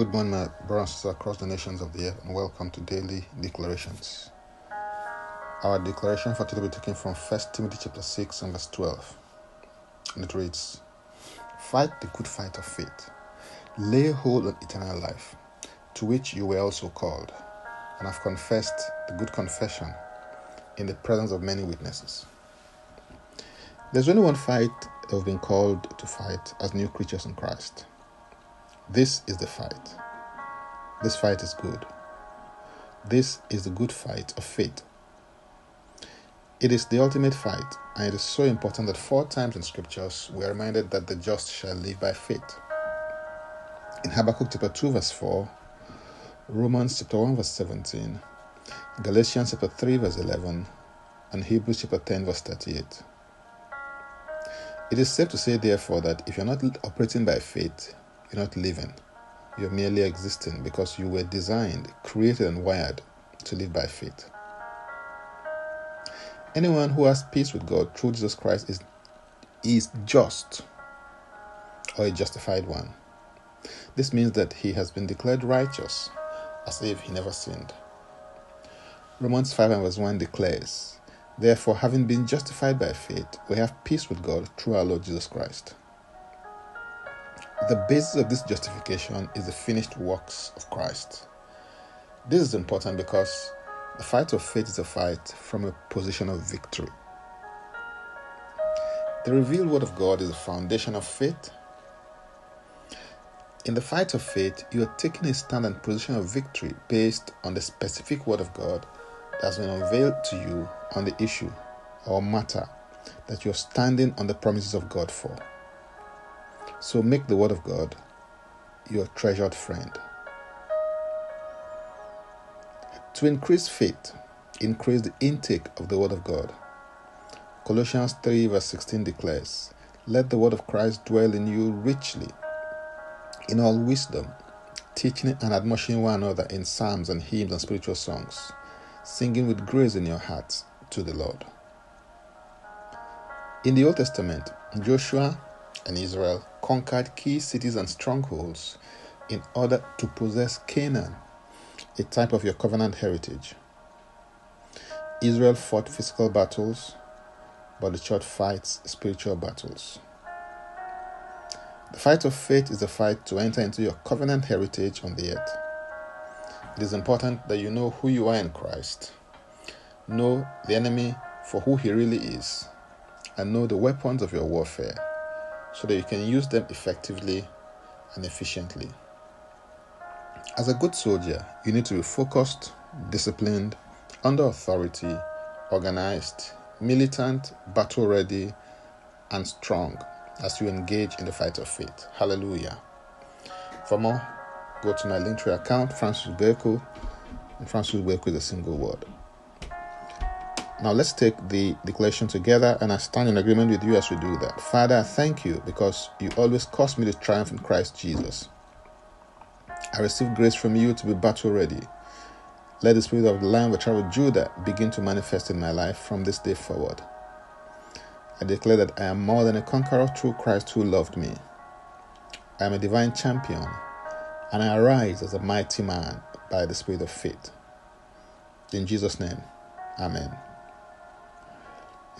Good morning, my brothers across the nations of the earth, and welcome to Daily Declarations. Our declaration for today will be taken from 1 Timothy chapter 6 and verse 12. And it reads, Fight the good fight of faith. Lay hold on eternal life, to which you were also called, and have confessed the good confession in the presence of many witnesses. There's only one fight that we've been called to fight as new creatures in Christ. This is the fight. This fight is good. This is the good fight of faith. It is the ultimate fight, and it is so important that four times in scriptures we are reminded that the just shall live by faith. In Habakkuk chapter 2, verse 4, Romans chapter 1, verse 17, Galatians chapter 3, verse 11, and Hebrews chapter 10, verse 38. It is safe to say, therefore, that if you're not operating by faith, you're not living. You're merely existing because you were designed, created, and wired to live by faith. Anyone who has peace with God through Jesus Christ is, is just or a justified one. This means that he has been declared righteous as if he never sinned. Romans 5 and verse 1 declares, Therefore, having been justified by faith, we have peace with God through our Lord Jesus Christ. The basis of this justification is the finished works of Christ. This is important because the fight of faith is a fight from a position of victory. The revealed Word of God is the foundation of faith. In the fight of faith, you are taking a stand and position of victory based on the specific Word of God that has been unveiled to you on the issue or matter that you're standing on the promises of God for. So make the Word of God your treasured friend. To increase faith, increase the intake of the Word of God. Colossians 3, verse 16 declares, Let the Word of Christ dwell in you richly, in all wisdom, teaching and admonishing one another in psalms and hymns and spiritual songs, singing with grace in your hearts to the Lord. In the Old Testament, Joshua and Israel conquered key cities and strongholds in order to possess Canaan, a type of your covenant heritage. Israel fought physical battles, but the church fights spiritual battles. The fight of faith is the fight to enter into your covenant heritage on the earth. It is important that you know who you are in Christ, know the enemy for who he really is, and know the weapons of your warfare so that you can use them effectively and efficiently. As a good soldier, you need to be focused, disciplined, under authority, organized, militant, battle ready, and strong as you engage in the fight of faith. Hallelujah. For more, go to my Linktree account, Francis Beku, and Francis Beku is a single word. Now let's take the declaration together and I stand in agreement with you as we do that. Father, I thank you because you always cause me to triumph in Christ Jesus. I receive grace from you to be battle ready. Let the spirit of the Lion which traveled Judah begin to manifest in my life from this day forward. I declare that I am more than a conqueror through Christ who loved me. I am a divine champion, and I arise as a mighty man by the spirit of faith. In Jesus' name, Amen.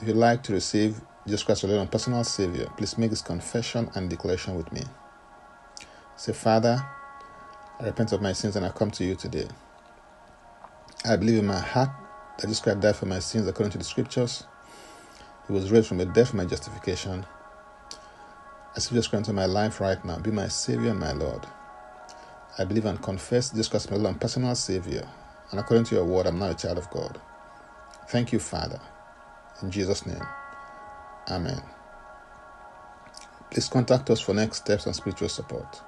If you'd like to receive Jesus Christ alone personal Savior, please make this confession and declaration with me. Say, Father, I repent of my sins and I come to you today. I believe in my heart that Jesus Christ died for my sins according to the scriptures. He was raised from the dead for my justification. I see Jesus Christ into my life right now. Be my Savior and my Lord. I believe and confess Jesus Christ my Lord and personal Savior. And according to your word, I'm now a child of God. Thank you, Father. In Jesus' name, Amen. Please contact us for next steps and spiritual support.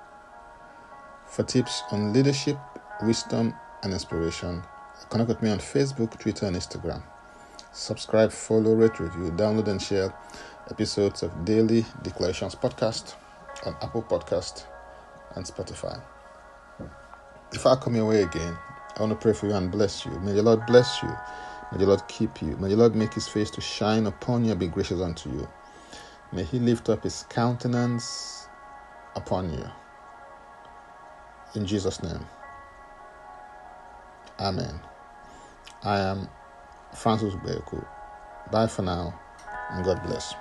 For tips on leadership, wisdom, and inspiration, connect with me on Facebook, Twitter, and Instagram. Subscribe, follow, rate, review, download, and share episodes of Daily Declarations Podcast on Apple Podcast and Spotify. Before I come your way again, I want to pray for you and bless you. May the Lord bless you May the Lord keep you. May the Lord make his face to shine upon you and be gracious unto you. May he lift up his countenance upon you In Jesus' name. Amen. I am Francis Beku. Bye for now, and God bless.